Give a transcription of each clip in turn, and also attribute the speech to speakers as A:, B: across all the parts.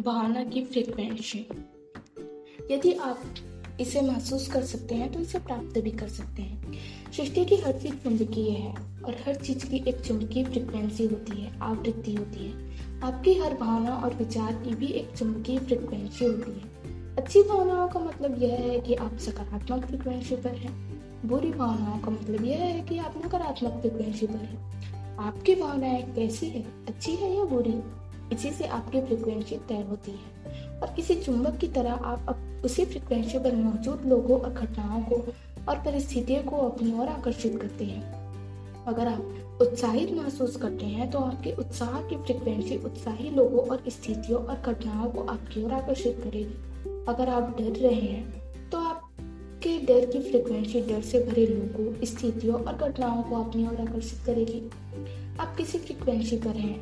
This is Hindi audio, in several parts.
A: भावना की फ्रीक्वेंसी यदि आप इसे महसूस कर सकते हैं तो इसे प्राप्त भी कर सकते हैं। सृष्टि की हर चीज़ चुंबकीय है और हर चीज़ की एक चुंबकीय फ्रिक्वेंसी होती है, आवृत्ति होती है। आपकी हर भावना और विचार की भी एक चुंबकीय फ्रिक्वेंसी होती है। अच्छी भावनाओं का मतलब यह है कि आप सकारात्मक फ्रिक्वेंसी पर हैं। बुरी भावनाओं का मतलब यह है कि आप नकारात्मक फ्रिक्वेंसी पर हैं। आपकी भावनाएँ कैसी है, अच्छी है या बुरी? इसी से आपकी फ्रिक्वेंसी तय होती है। और किसी चुंबक की तरह आप उसी फ्रिक्वेंसी पर मौजूद लोगों और घटनाओं को और परिस्थितियों को अपनी ओर आकर्षित करते हैं। अगर आप उत्साहित महसूस करते हैं तो आपके उत्साह की फ्रिक्वेंसी उत्साही लोगों और स्थितियों और घटनाओं को आपकी ओर आकर्षित करेगी। अगर आप डर रहे हैं तो आपके डर की फ्रिक्वेंसी डर से भरे लोगों, स्थितियों और घटनाओं को अपनी ओर आकर्षित करेगी। आप किसी फ्रिक्वेंसी पर हैं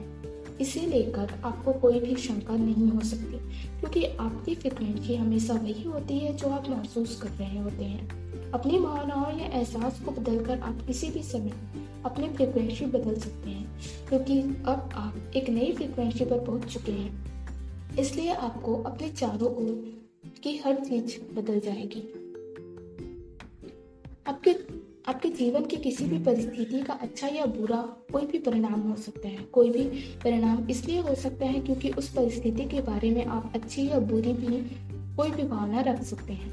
A: इसे लेकर आपको कोई भी शंका नहीं हो सकती, क्योंकि आपकी फ्रिक्वेंसी हमेशा वही होती है जो आप महसूस कर रहे होते हैं। अपनी भावनाओं या एहसास को बदलकर आप किसी भी समय अपनी फ्रिक्वेंसी बदल सकते हैं, क्योंकि अब आप एक नई फ्रिक्वेंसी पर पहुँच चुके हैं। इसलिए आपको अपने चारों ओर की हर चीज़ बदल जाएगी। आपके आपके जीवन की किसी भी परिस्थिति का अच्छा या बुरा कोई भी परिणाम हो सकता है। कोई भी परिणाम इसलिए हो सकता है क्योंकि उस परिस्थिति के बारे में आप अच्छी या बुरी भी कोई भी भावना रख सकते हैं।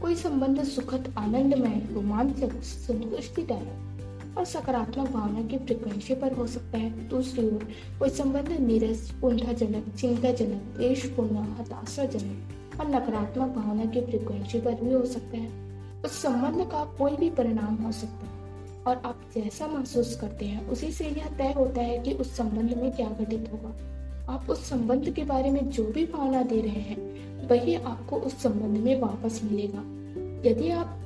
A: कोई संबंध सुखद, आनंदमय, रोमांचक संतुष्टिदायक और सकारात्मक भावना की फ्रिक्वेंसी पर हो सकता है। दूसरी ओर, कोई संबंध निरस कुंठाजनक चिंताजनक देशपूर्ण हताशाजनक और नकारात्मक भावना की फ्रिक्वेंसी पर भी हो सकता है। उस संबंध का कोई भी परिणाम हो सकता है। और आप जैसा महसूस करते हैं, उसी से यह तय होता है कि उस संबंध में क्या घटित होगा। आप उस संबंध के बारे में जो भी भावना दे रहे हैं, वही आपको उस संबंध में वापस मिलेगा। यदि आप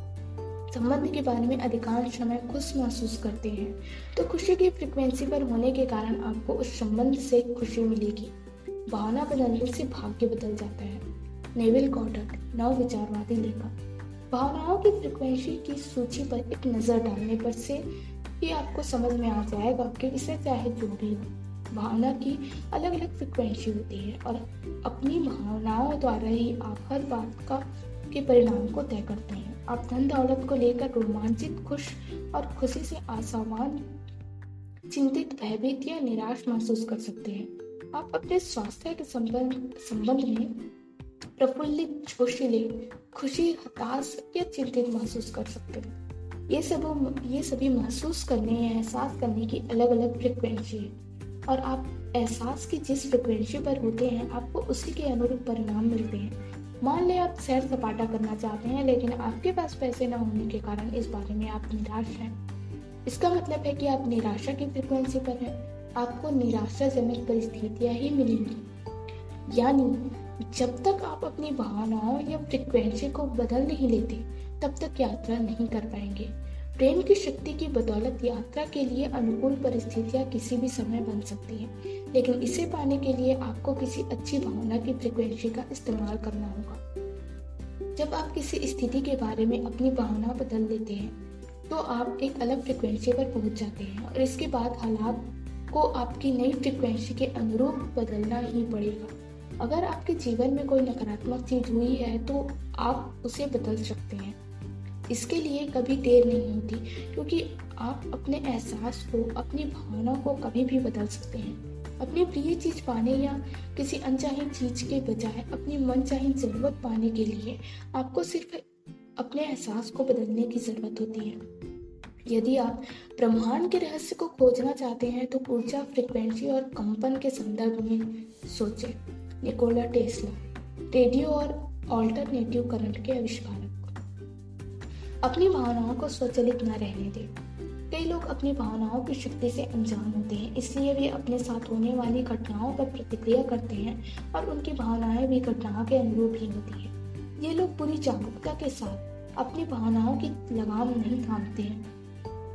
A: संबंध के बारे में अधिकांश समय खुश महसूस करते हैं तो खुशी की फ्रिक्वेंसी पर होने के कारण आपको उस संबंध से खुशी मिलेगी। भावना बदलने से भाग्य बदल जाता है। नेविल गॉडट नव विचारवादी लेखक। भावनाओं की फ्रिक्वेंसी की सूची पर एक नज़र डालने पर से ही आपको समझ में आ जाएगा कि इसे चाहे जो भी भावना की अलग अलग फ्रिक्वेंसी होती है और अपनी भावनाओं द्वारा ही आप हर बात का, के परिणाम को तय करते हैं। आप धन दौलत को लेकर रोमांचित, खुश और खुशी से आसावान चिंतित, भयभीत या निराश महसूस कर सकते हैं। आप अपने स्वास्थ्य के संबंध संबंध में प्रफुल्लित जोशीले खुशी, हताश या चिंतित महसूस कर सकते हैं। ये सब ये सभी महसूस करने या एहसास करने की अलग अलग फ्रिक्वेंसी है। और आप एहसास की जिस फ्रिक्वेंसी पर होते हैं, आपको उसी के अनुरूप परिणाम मिलते हैं। मान लें आप सैर सपाटा करना चाहते हैं, लेकिन आपके पास पैसे न होने के कारण इस बारे में आप निराश हैं। इसका मतलब है कि आप निराशा की फ्रिक्वेंसी पर हैं। आपको निराशाजनक परिस्थितियाँ ही मिलेंगी। यानी जब तक आप अपनी भावनाओं या फ्रिक्वेंसी को बदल नहीं लेते, तब तक यात्रा नहीं कर पाएँगे। प्रेम की शक्ति की बदौलत यात्रा के लिए अनुकूल परिस्थितियाँ किसी भी समय बन सकती हैं, लेकिन इसे पाने के लिए आपको किसी अच्छी भावना की फ्रिक्वेंसी का इस्तेमाल करना होगा। जब आप किसी स्थिति के बारे में अपनी भावना बदल लेते हैं तो आप एक अलग फ्रिक्वेंसी पर पहुँच जाते हैं और इसके बाद हालात को आपकी नई फ्रिक्वेंसी के अनुरूप बदलना ही पड़ेगा। अगर आपके जीवन में कोई नकारात्मक चीज़ हुई है तो आप उसे बदल सकते हैं। इसके लिए कभी देर नहीं होती, क्योंकि आप अपने एहसास को, अपनी भावनाओं को कभी भी बदल सकते हैं। अपनी प्रिय चीज़ पाने या किसी अनचाही चीज़ के बजाय अपनी मनचाही ज़रूरत पाने के लिए आपको सिर्फ़ अपने एहसास को बदलने की ज़रूरत होती है। यदि आप ब्रह्मांड के रहस्य को खोजना चाहते हैं तो ऊर्जा, फ्रिक्वेंसी और कंपन के संदर्भ में सोचें। निकोला टेस्ला, रेडियो और ऑल्टरनेटिव करंट के आविष्कारक। अपनी भावनाओं को स्वचलित न रहने दें। कई लोग अपनी भावनाओं की शक्ति से अनजान होते हैं, इसलिए वे अपने साथ होने वाली घटनाओं पर प्रतिक्रिया करते हैं और उनकी भावनाएँ भी घटनाओं के अनुरूप ही होती है। ये लोग पूरी जागरूकता के साथ अपनी भावनाओं की लगाम नहीं थामते हैं।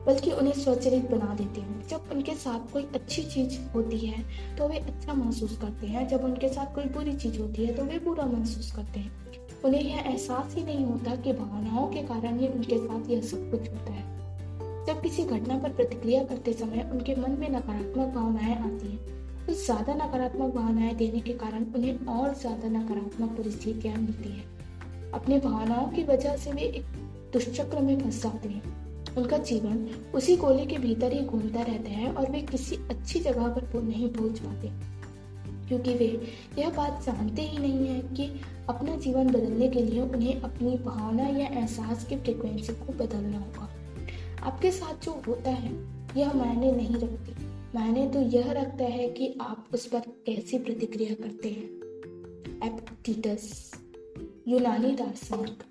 A: बल्कि उन्हें स्वचलित बना देते हैं। जब उनके साथ कोई अच्छी चीज़ होती है तो वे अच्छा महसूस करते हैं। जब उनके साथ कोई बुरी चीज़ होती है तो वे बुरा महसूस करते हैं। उन्हें यह एहसास ही नहीं होता कि भावनाओं के कारण ही उनके साथ यह सब कुछ होता है। जब किसी घटना पर प्रतिक्रिया करते समय उनके मन में नकारात्मक भावनाएँ आती हैं तो ज़्यादा नकारात्मक भावनाएँ देने के कारण उन्हें और ज़्यादा नकारात्मक परिस्थितियाँ मिलती हैं। अपनी भावनाओं की वजह से वे एक दुष्चक्र में फंस जाते हैं। उनका जीवन उसी गोले के भीतर ही घूमता रहता है और वे किसी अच्छी जगह पर नहीं पहुँच पाते। क्योंकि वे यह बात जानते ही नहीं है कि अपना जीवन बदलने के लिए उन्हें अपनी भावना या एहसास की फ्रिक्वेंसी को बदलना होगा। आपके साथ जो होता है, यह मायने नहीं रखती। मायने तो यह रखता है कि आप उस पर कैसी प्रतिक्रिया करते हैं। एपिक्टिटस यूनानी दार्शनिक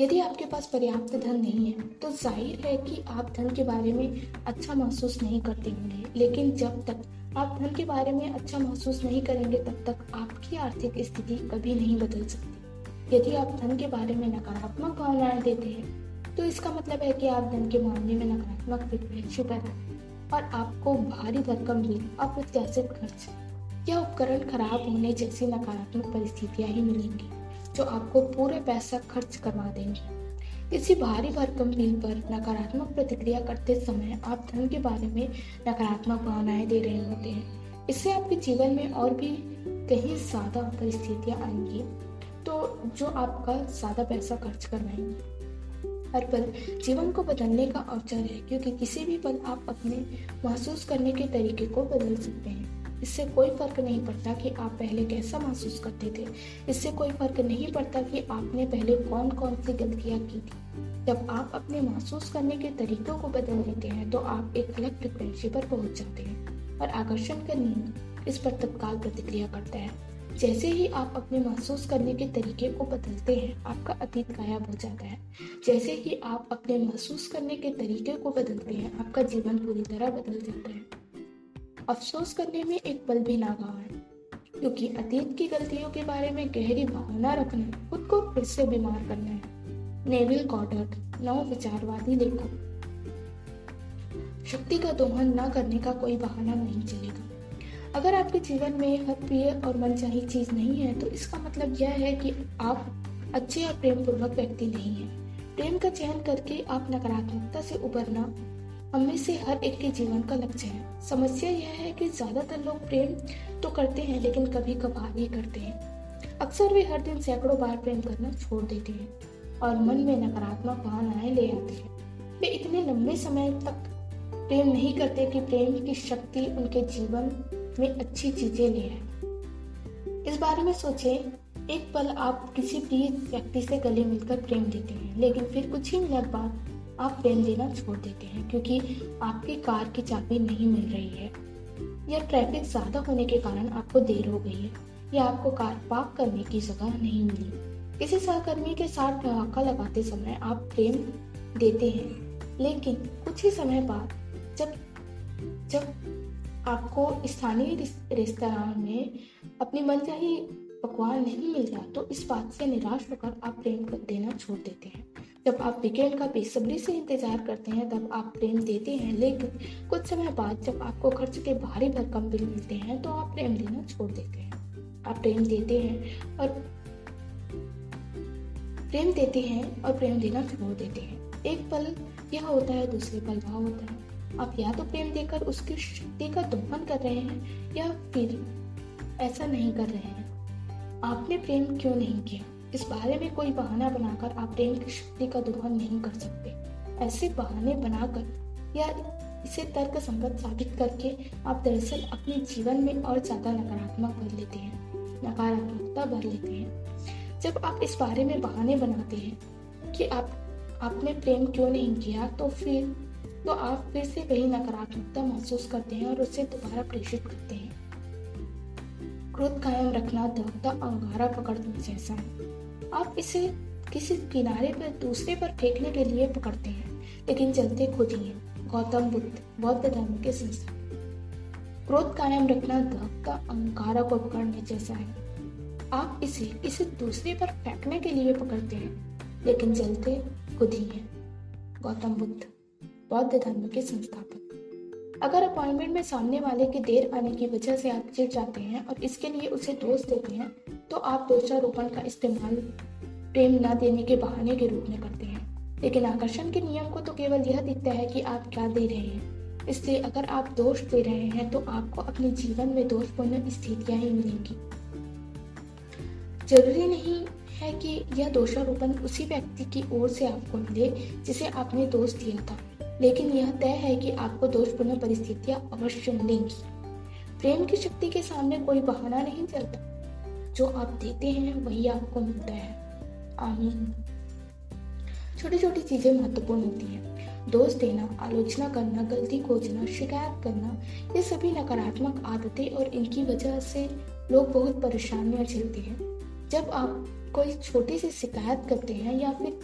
A: यदि आपके पास पर्याप्त धन नहीं है तो ज़ाहिर है कि आप धन के बारे में अच्छा महसूस नहीं करते होंगे। लेकिन जब तक आप धन के बारे में अच्छा महसूस नहीं करेंगे, तब तक आपकी आर्थिक स्थिति कभी नहीं बदल सकती। यदि आप धन के बारे में नकारात्मक भावनाएँ देते हैं तो इसका मतलब है कि आप धन के मामले में नकारात्मक फ्रिक्वेंसी पर और आपको भारी रकम बिल अप्रत्याशित खर्च या उपकरण खराब होने जैसी नकारात्मक परिस्थितियाँ ही मिलेंगी। जो आपको पूरे पैसा खर्च करवा देंगे। किसी भारी भरकम बिल पर नकारात्मक प्रतिक्रिया करते समय आप धन के बारे में नकारात्मक भावनाएँ दे रहे होते हैं। इससे आपके जीवन में और भी कहीं ज़्यादा परिस्थितियाँ आएँगी तो जो आपका ज़्यादा पैसा खर्च करवाएँगे। हर पल जीवन को बदलने का अवसर है, क्योंकि किसी भी पल आप अपने महसूस करने के तरीके को बदल सकते हैं। इससे कोई फ़र्क नहीं पड़ता कि आप पहले कैसा महसूस करते थे। इससे कोई फ़र्क नहीं पड़ता कि आपने पहले कौन कौन सी गलतियाँ की थी। जब आप अपने महसूस करने के तरीकों को बदल देते हैं तो आप एक अलग फ्रिक्वेंसी पर पहुँच जाते हैं और आकर्षण का नियम इस पर तत्काल प्रतिक्रिया करता है। जैसे ही आप अपने महसूस करने के तरीके को बदलते हैं, आपका अतीत गायब हो जाता है। जैसे ही आप अपने महसूस करने के तरीके को बदलते हैं, आपका जीवन पूरी तरह बदल जाता है। अफसोस करने में एक पल भी ना है, क्योंकि अतीत की गलतियों के बारे में गहरी भावना रखना खुद को फिर से बीमार करना है। नेविल कॉडर्ट नव विचारवादी लेखक। शक्ति का दोहन न करने का कोई बहाना नहीं चलेगा। अगर आपके जीवन में हर प्रिय और मनचाही चीज़ नहीं है तो इसका मतलब यह है कि आप अच्छे और प्रेम पूर्वक व्यक्ति नहीं है। प्रेम का चयन करके आप नकारात्मकता से उबरना हम में से हर एक के जीवन का लक्ष्य है। समस्या यह है कि ज़्यादातर लोग प्रेम तो करते हैं, लेकिन कभी कभार ही करते हैं। अक्सर वे हर दिन सैकड़ों बार प्रेम करना छोड़ देते हैं और मन में नकारात्मक भावनाएँ ले आते हैं। वे इतने लंबे समय तक प्रेम नहीं करते कि प्रेम की शक्ति उनके जीवन में अच्छी चीज़ें ले आए। इस बारे में सोचे, एक पल आप किसी प्रिय व्यक्ति से गले मिलकर प्रेम देते हैं, लेकिन फिर कुछ ही मिनट बाद आप पेन देना छोड़ देते हैं, क्योंकि आपकी कार की चाबी नहीं मिल रही है। या ट्रैफ़िक ज़्यादा होने के कारण आपको देर हो गई है, या आपको कार पार्क करने की जगह नहीं मिली। किसी सहकर्मी के साथ ठहाका लगाते समय आप प्रेम देते हैं, लेकिन कुछ ही समय बाद जब जब आपको स्थानीय रेस्तरां में अपनी मनचाही पकवान नहीं मिल रहा तो इस बात से निराश होकर आप प्रेम देना छोड़ देते हैं। जब आप वीकेंड का बेसब्री से इंतज़ार करते हैं, तब आप प्रेम देते हैं, लेकिन कुछ समय बाद जब आपको खर्च के भारी भरकम बिल मिलते हैं तो आप प्रेम देना छोड़ देते हैं। आप प्रेम देते हैं और प्रेम देते हैं और प्रेम देना छोड़ देते हैं। एक पल यह होता है, दूसरे पल वह होता है। आप या तो प्रेम देकर उसकी शक्ति का दोहन कर रहे हैं, या फिर ऐसा नहीं कर रहे हैं। आपने प्रेम क्यों नहीं किया? इस बारे में कोई बहाना बनाकर आप प्रेम की शक्ति का दोहन नहीं कर सकते। ऐसे बहाने बनाकर या इसे तर्क संगत साबित करके आप दरअसल अपने जीवन में और ज़्यादा नकारात्मक भर लेते हैं, नकारात्मकता भर लेते हैं। जब आप इस बारे में बहाने बनाते हैं कि आप, आपने प्रेम क्यों नहीं किया तो फिर तो आप फिर से वही नकारात्मकता महसूस करते हैं और उसे दोबारा प्रेषित करते हैं। क्रोध कायम रखना दौड़ता अंगारा पकड़ने जैसा है। आप इसे किसी किनारे पर दूसरे पर फेंकने के लिए पकड़ते हैं, लेकिन जलते खुद ही हैं। गौतम बुद्ध, बौद्ध धर्म के संस्थान क्रोध कायम रखना दहकता अंकारा को पकड़ने जैसा है। आप इसे किसी दूसरे पर फेंकने के लिए पकड़ते हैं, लेकिन जलते खुद ही हैं। गौतम बुद्ध, बौद्ध धर्म के संस्थापक। अगर अपॉइंटमेंट में सामने वाले के देर आने की वजह से आप चिढ़ जाते हैं और इसके लिए उसे दोष देते हैं तो आप दोषारोपण का इस्तेमाल प्रेम न देने के बहाने के रूप में करते हैं। लेकिन आकर्षण के नियम को तो केवल यह दिखता है कि आप क्या दे रहे हैं। इसलिए अगर आप दोष दे रहे हैं तो आपको अपने जीवन में दोषपूर्ण स्थितियाँ ही मिलेंगी। ज़रूरी नहीं है कि यह दोषारोपण उसी व्यक्ति की ओर से आपको मिले, जिसे आपने दोष दिया था। लेकिन यह तय है कि आपको दोषपूर्ण परिस्थितियाँ अवश्य मिलेंगी। प्रेम की शक्ति के सामने कोई बहाना नहीं चलता। जो आप देते हैं, वही आपको मिलता है। आमीन। छोटी छोटी चीज़ें महत्वपूर्ण होती हैं। दोष देना, आलोचना करना, गलती खोजना, शिकायत करना, ये सभी नकारात्मक आदतें और इनकी वजह से लोग बहुत परेशानियाँ झेलते हैं। जब आप कोई छोटी सी शिकायत करते हैं या फिर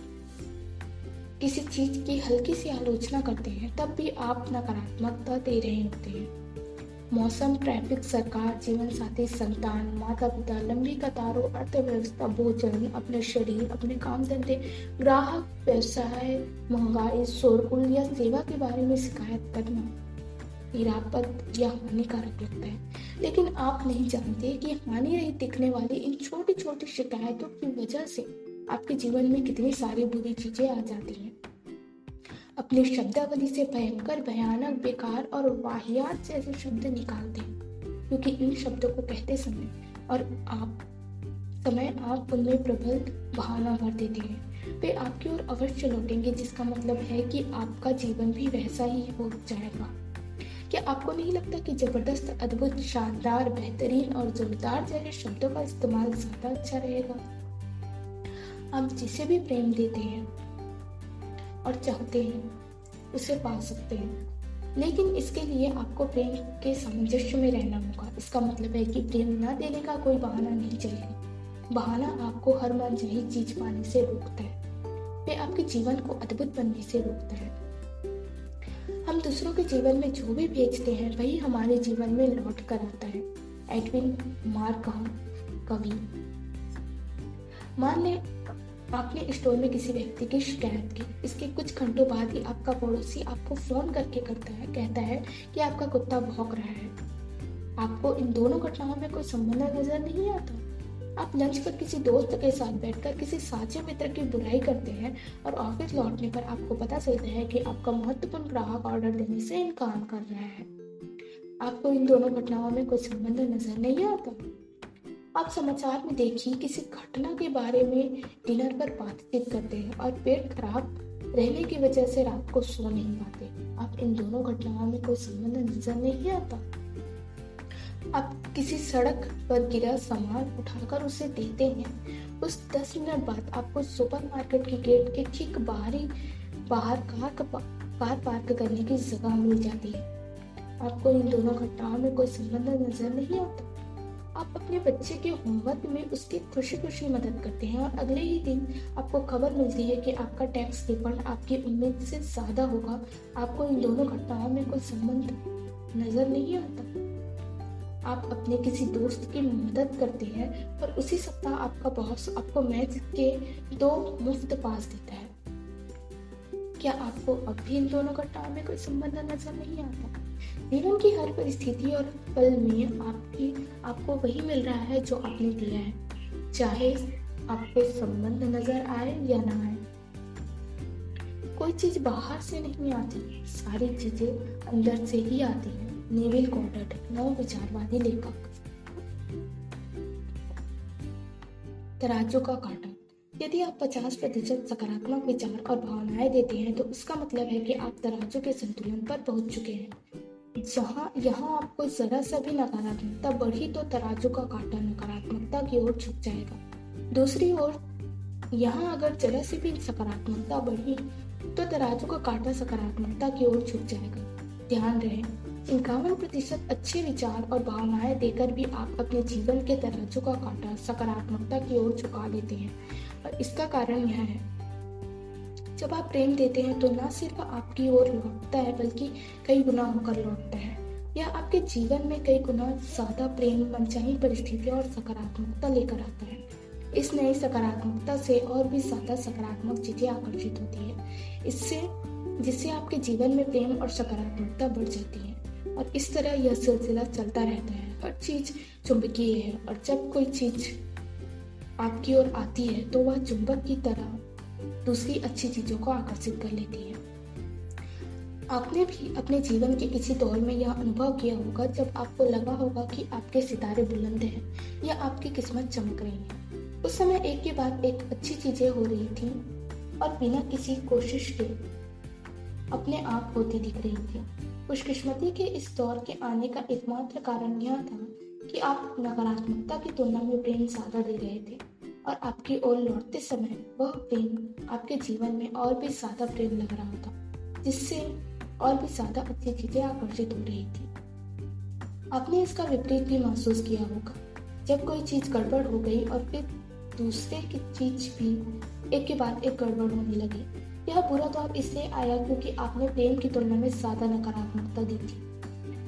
A: किसी चीज़ की हल्की सी आलोचना करते हैं, तब भी आप नकारात्मकता दे रहे होते हैं। मौसम, ट्रैफ़िक, सरकार जीवन साथी संतान माता पिता लंबी कतारों, अर्थव्यवस्था, भोजन, अपने शरीर, अपने काम धंधे, ग्राहक, व्यवसाय, महँगाई, शोरगुल या सेवा के बारे में शिकायत करना। निरापद या हानिकारक लगता है। लेकिन आप नहीं जानते कि हानि रही दिखने वाली इन छोटी छोटी शिकायतों की वजह से आपके जीवन में कितनी सारी बुरी चीज़ें आ जाती हैं। अपनी शब्दावली से भयंकर, भयानक, बेकार और वाहियात जैसे शब्द निकालते हैं। क्योंकि इन शब्दों को कहते समय और आप, समय आप उनमें प्रबल बहाना भर देते हैं। वे आपकी ओर अवश्य लौटेंगे, जिसका मतलब है कि आपका जीवन भी वैसा ही हो जाएगा। क्या आपको नहीं लगता कि ज़बरदस्त, अद्भुत, शानदार, बेहतरीन और जोरदार जैसे शब्दों का इस्तेमाल ज़्यादा अच्छा रहेगा? आप जिसे भी प्रेम देते हैं और चाहते हैं, उसे पा सकते हैं। लेकिन इसके लिए आपको प्रेम के सामंजस्य में रहना होगा। इसका मतलब है कि प्रेम न देने का कोई बहाना नहीं चलेगा बहाना आपको हर मन चाही चीज़ पाने से रोकता है। वे आपके जीवन को अद्भुत बनने से रोकता है। हम दूसरों के जीवन में जो भी भेजते हैं, वही हमारे जीवन में लौट कर आता है। एडविन मार कवि। मान ले आपने स्टोर में किसी व्यक्ति की शिकायत की, इसके कुछ घंटों बाद ही आपका पड़ोसी आपको फ़ोन करके करता है, कहता है कि आपका कुत्ता भौंक रहा है। आपको इन दोनों घटनाओं में कोई संबंध नज़र नहीं आता? आप लंच पर किसी दोस्त के साथ बैठकर किसी साझे मित्र की बुराई करते हैं और ऑफ़िस लौटने पर आपको पता चलता है कि आपका महत्वपूर्ण ग्राहक ऑर्डर देने से इनकार कर रहा है। आपको इन दोनों घटनाओं में कोई संबंध नज़र नहीं आता? आप समाचार में देखिए किसी घटना के बारे में डिनर पर बातचीत करते हैं और पेट खराब रहने की वजह से रात को सो नहीं पाते। आप इन दोनों घटनाओं में कोई संबंध नज़र नहीं आता। आप किसी सड़क पर गिरा सामान उठाकर उसे देते हैं। उस दस मिनट बाद आपको सुपर मार्केट के गेट के ठीक बाहरी बाहर कार कार पार्क करने की जगह मिल जाती है। आपको इन दोनों घटनाओं में कोई संबंध नज़र नहीं आता। आप अपने बच्चे के होमवर्क में उसकी खुशी खुशी मदद करते हैं और अगले ही दिन आपको खबर मिलती है कि आपका टैक्स रिफंड आपकी उम्मीद से ज़्यादा होगा। आपको इन दोनों घटनाओं में कोई संबंध नज़र नहीं आता। आप अपने किसी दोस्त की मदद करते हैं और उसी सप्ताह आपका बॉस आपको मैच के दो मुफ़्त पास देता है। क्या आपको अब भी इन दोनों घटनाओं में कोई संबंध नज़र नहीं आता? जीवन की हर परिस्थिति और पल में आपकी, आपको वही मिल रहा है जो आपने दिया है, चाहे आपको संबंध नज़र आए या ना आए। कोई चीज़ बाहर से नहीं आती, सारी चीज़ें अंदर से ही आती है। नेविल कॉन्टर्ट नव विचारवादी लेखक। तराजू का काटा। यदि आप 50 प्रतिशत सकारात्मक विचार और भावनाएँ देते हैं तो इसका मतलब है कि आप तराजू के संतुलन पर पहुँच चुके हैं। जहाँ, यहाँ आपको जरा सा भी नकारात्मकता बढ़ी तो तराजू का कांटा नकारात्मकता की ओर झुक जाएगा। दूसरी ओर, यहाँ अगर जरा सी भी सकारात्मकता बढ़ी तो तराजू का कांटा सकारात्मकता की ओर झुक जाएगा। ध्यान रहे, इक्यावन प्रतिशत अच्छे विचार और भावनाएँ देकर भी आप अपने जीवन के तराजू का कांटा सकारात्मकता की ओर झुका लेते हैं। और इसका कारण यह है जब आप प्रेम देते हैं तो ना सिर्फ़ आपकी ओर लौटता है, बल्कि कई गुना होकर लौटता है। यह आपके जीवन में कई गुना ज़्यादा प्रेम, मनचाही परिस्थितियाँ और सकारात्मकता लेकर आता है। इस नई सकारात्मकता से और भी ज़्यादा सकारात्मक चीज़ें आकर्षित होती है। इससे, जिससे आपके जीवन में प्रेम और सकारात्मकता बढ़ जाती है। और इस तरह यह सिलसिला चलता रहता है। हर चीज़ चुंबकीय है और जब कोई चीज़ आपकी ओर आती है तो वह चुंबक की तरह दूसरी अच्छी चीज़ों को आकर्षित कर लेती है। आपने भी अपने जीवन के किसी दौर में यह अनुभव किया होगा, जब आपको लगा होगा कि आपके सितारे बुलंद हैं या आपकी किस्मत चमक रही है। उस समय एक के बाद एक अच्छी चीज़ें हो रही थी और बिना किसी कोशिश के अपने आप होती दिख रही थी। खुशकिस्मती के इस दौर के आने का एकमात्र कारण यह था कि आप नकारात्मकता की तुलना में प्रेम ज़्यादा दे रहे थे। और आपकी ओर लौटते समय वह प्रेम आपके जीवन में और भी ज़्यादा प्रेम लग रहा था, जिससे और भी ज़्यादा अच्छी चीज़ें आकर्षित हो रही थी। आपने इसका विपरीत भी महसूस किया होगा, जब कोई चीज़ गड़बड़ हो गई और फिर दूसरे की चीज़ भी एक के बाद एक गड़बड़ होने लगी। यह बुरा दौर इसलिए आया क्योंकि आपने प्रेम की तुलना में ज़्यादा नकारात्मकता दी थी।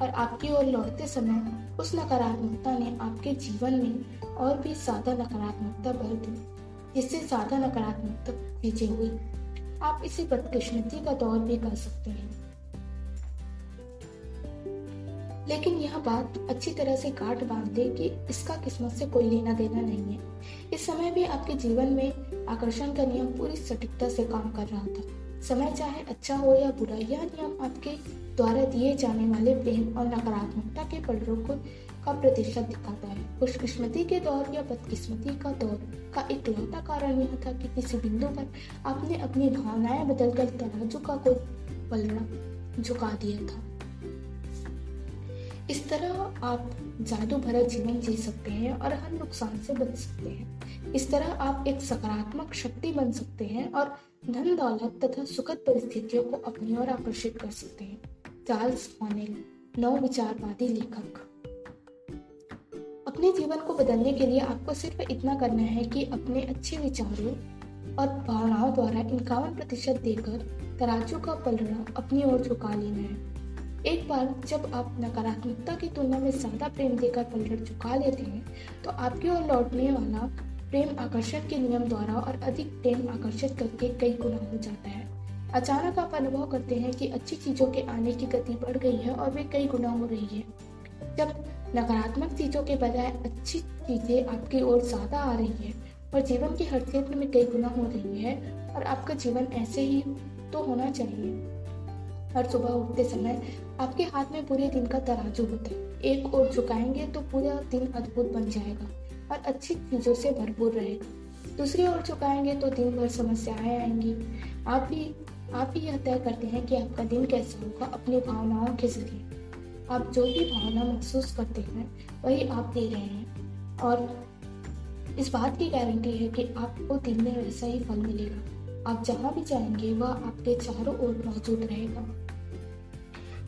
A: और आपकी ओर लौटते समय उस नकारात्मकता ने आपके जीवन में और भी ज़्यादा नकारात्मकता भर दी, जिससे ज़्यादा नकारात्मकता चीज़ें हुई। आप इसे बदकिस्मती का दौर भी कर सकते हैं। लेकिन यह बात अच्छी तरह से गांठ बाँध दे कि इसका किस्मत से कोई लेना देना नहीं है। इस समय भी आपके जीवन में आकर्षण का नियम पूरी सटीकता से काम कर रहा था। समय चाहे अच्छा हो या बुरा यह नियम आपके द्वारा दिए जाने वाले प्रेम और नकारात्मकता के पलरों को का प्रतिशत दिखाता है। खुशकिस्मती के दौर या बदकिस्मती का दौर का एक लौता कारण यह था कि किसी बिंदु पर आपने अपनी भावनाएँ बदलकर तराजू का कोई पलड़ा झुका दिया था। इस तरह आप जादू भरा जीवन जी सकते हैं और हर नुकसान से बच सकते हैं। इस तरह आप एक सकारात्मक शक्ति बन सकते हैं और धन दौलत तथा सुखद परिस्थितियों को अपनी ओर आकर्षित कर सकते हैं। चार्ल्स मॉनेल नव विचारवादी लेखक। अपने जीवन को बदलने के लिए आपको सिर्फ़ इतना करना है कि अपने अच्छे विचारों और भावनाओं द्वारा इक्यावन प्रतिशत देकर तराजू का पलड़ा अपनी ओर झुका लेना है। एक बार जब आप नकारात्मकता की तुलना में ज़्यादा प्रेम देकर पलट चुका लेते हैं तो आपकी ओर लौटने वाला प्रेम आकर्षण के नियम द्वारा और अधिक प्रेम आकर्षित करके कई गुना हो जाता है। अचानक आप अनुभव करते हैं कि अच्छी चीज़ों के आने की गति बढ़ गई है और वे कई गुना हो रही है। जब नकारात्मक चीज़ों के बजाय अच्छी चीज़ें आपकी ओर ज़्यादा आ रही है और जीवन के हर क्षेत्र में कई गुना हो रही है और आपका जीवन ऐसे ही तो होना चाहिए। हर सुबह उठते समय आपके हाथ में पूरे दिन का तराजू होता है। एक ओर झुकाएँगे तो पूरा दिन अद्भुत बन जाएगा। और अच्छी चीज़ों से भरपूर रहेगा दूसरी ओर झुकाएँगे तो दिन भर समस्याएँ आएँगी। आप भी आप ही यह तय करते हैं कि आपका दिन कैसा होगा, अपनी भावनाओं के ज़रिए। आप जो भी भावना महसूस करते हैं, वही आप दे रहे हैं। और इस बात की गारंटी है कि आपको दिन में वैसा ही फल मिलेगा। आप जहाँ भी जाएँगे, वह आपके चारों ओर मौजूद रहेगा।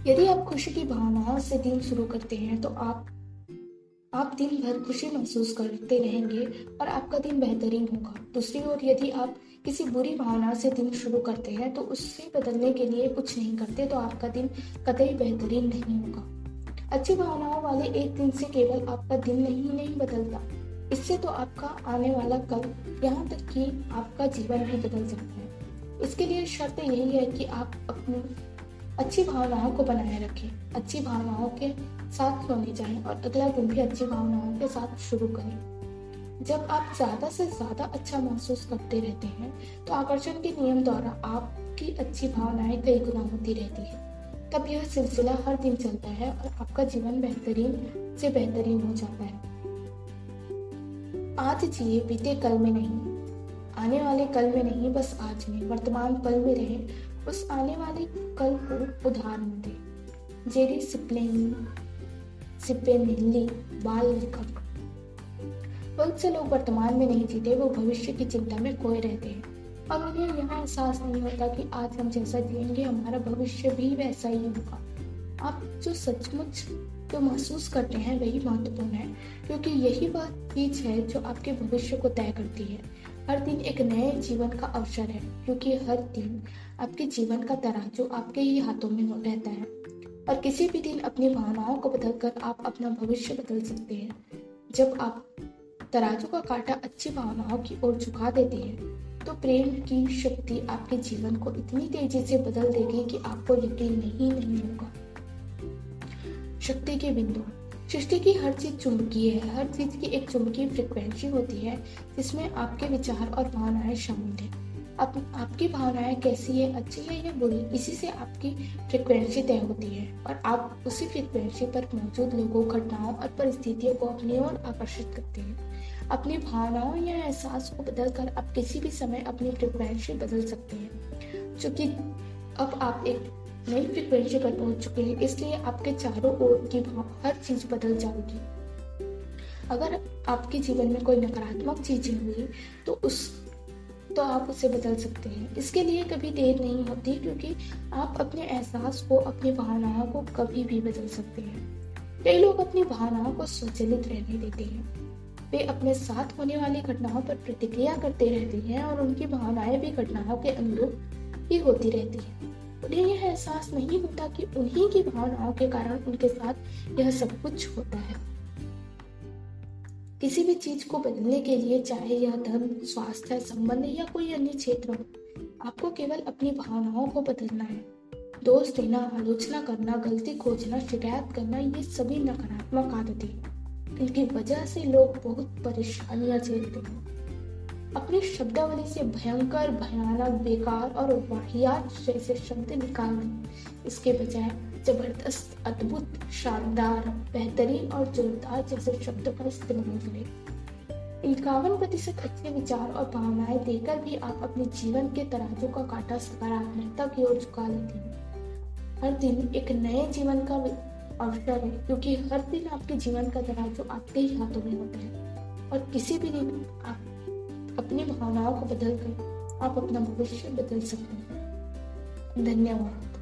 A: यदि आप खुशी की भावनाओं से दिन शुरू करते हैं तो आप आप दिन भर खुशी महसूस करते रहेंगे और आपका दिन बेहतरीन होगा। दूसरी ओर यदि आप किसी बुरी भावना से दिन शुरू करते हैं तो उससे बदलने के लिए कुछ नहीं करते तो आपका दिन कतई बेहतरीन नहीं होगा। अच्छी भावनाओं वाले एक दिन से केवल आपका दिन नहीं नहीं बदलता। इससे तो आपका आने वाला कल यहाँ तक कि आपका जीवन भी बदल सकता है। इसके लिए शर्त यही है कि आप अपनी अच्छी भावनाओं को बनाए रखें, अच्छी भावनाओं के साथ सोने जाएँ और अगला दिन भी अच्छी भावनाओं के साथ शुरू करें। जब आप ज़्यादा से ज़्यादा अच्छा महसूस करते रहते हैं तो आकर्षण के नियम द्वारा आपकी अच्छी भावनाएँ कई गुना होती रहती है। तब यह सिलसिला हर दिन चलता है और आपका जीवन बेहतरीन से बेहतरीन हो जाता है। आज जिए बीते कल में नहीं, आने वाले कल में नहीं, बस आज में, वर्तमान पल में रहे उस आने वाले कल को उदाहरण दे जेरी सिप्लेनी सिपेनिल्ली बाल लेखक। बहुत से लोग वर्तमान में नहीं जीते, वो भविष्य की चिंता में खोए रहते हैं। और उन्हें यह एहसास नहीं होता कि आज हम जैसा जिएँगे, हमारा भविष्य भी वैसा ही होगा। आप जो सचमुच जो महसूस करते हैं, वही महत्वपूर्ण है, क्योंकि यही वह चीज़ है जो आपके भविष्य को तय करती है। हर दिन एक नए जीवन का अवसर है, क्योंकि हर दिन आपके जीवन का तराजू आपके ही हाथों में रहता है। और किसी भी दिन अपनी भावनाओं को बदलकर आप अपना भविष्य बदल सकते हैं। जब आप तराजू का कांटा अच्छी भावनाओं की ओर झुका देते हैं तो प्रेम की शक्ति आपके जीवन को इतनी तेज़ी से बदल देगी कि आपको यकीन नहीं नहीं होगा। शक्ति के बिंदु। सृष्टि की हर चीज़ चुंबकीय है हर चीज़ की एक चुंबकीय फ्रिक्वेंसी होती है जिसमें आपके विचार और भावनाएँ शामिल हैं। आप, आपकी भावनाएँ कैसी है अच्छी है या बुरी इसी से आपकी फ्रिक्वेंसी तय होती है और आप उसी फ्रिक्वेंसी पर मौजूद लोगों घटनाओं और परिस्थितियों को अपनी ओर आकर्षित करते हैं। अपनी भावनाओं या एहसास को बदल कर आप किसी भी समय अपनी फ्रिक्वेंसी बदल सकते हैं। क्योंकि अब आप एक नई फ्रिक्वेंसी पर पहुँच चुके हैं, इसलिए आपके चारों ओर की हर चीज़ बदल जाएगी। अगर आपके जीवन में कोई नकारात्मक चीज़ें हुई तो उस तो आप उसे बदल सकते हैं। इसके लिए कभी देर नहीं होती, क्योंकि आप अपने एहसास को, अपनी भावनाओं को कभी भी बदल सकते हैं। कई लोग अपनी भावनाओं को स्वचलित रहने देते हैं। वे अपने साथ होने वाली घटनाओं पर प्रतिक्रिया करते रहते हैं और उनकी भावनाएँ भी घटनाओं के अनुरूप ही होती रहती हैं। उन्हें यह एहसास नहीं होता कि उन्हीं की भावनाओं के कारण उनके साथ यह सब कुछ होता है। किसी भी चीज़ को बदलने के लिए चाहे यह धर्म, स्वास्थ्य, संबंध या कोई अन्य क्षेत्र हो, आपको केवल अपनी भावनाओं को बदलना है। दोष देना, आलोचना करना, गलती खोजना, शिकायत करना, ये सभी नकारात्मक आदतें इनकी वजह से लोग बहुत परेशानियाँ झेलते हैं। अपनी शब्दावली से भयंकर, भयानक, बेकार और वाहियात जैसे शब्द निकाल दें इसके बजाय ज़बरदस्त, अद्भुत, शानदार, बेहतरीन और जोरदार जैसे शब्दों का इस्तेमाल करें। इक्यावन प्रतिशत अच्छे विचार और भावनाएँ देकर भी आप अपने जीवन के तराजू का कांटा सकारात्मकता की ओर झुका लेते हैं। हर दिन एक नए जीवन का अवसर है, क्योंकि हर दिन आपके जीवन का तराजू आपके ही हाथों में होता है। और किसी भी दिन आप अपनी भावनाओं को बदल कर आप अपना भविष्य बदल सकते हैं। धन्यवाद।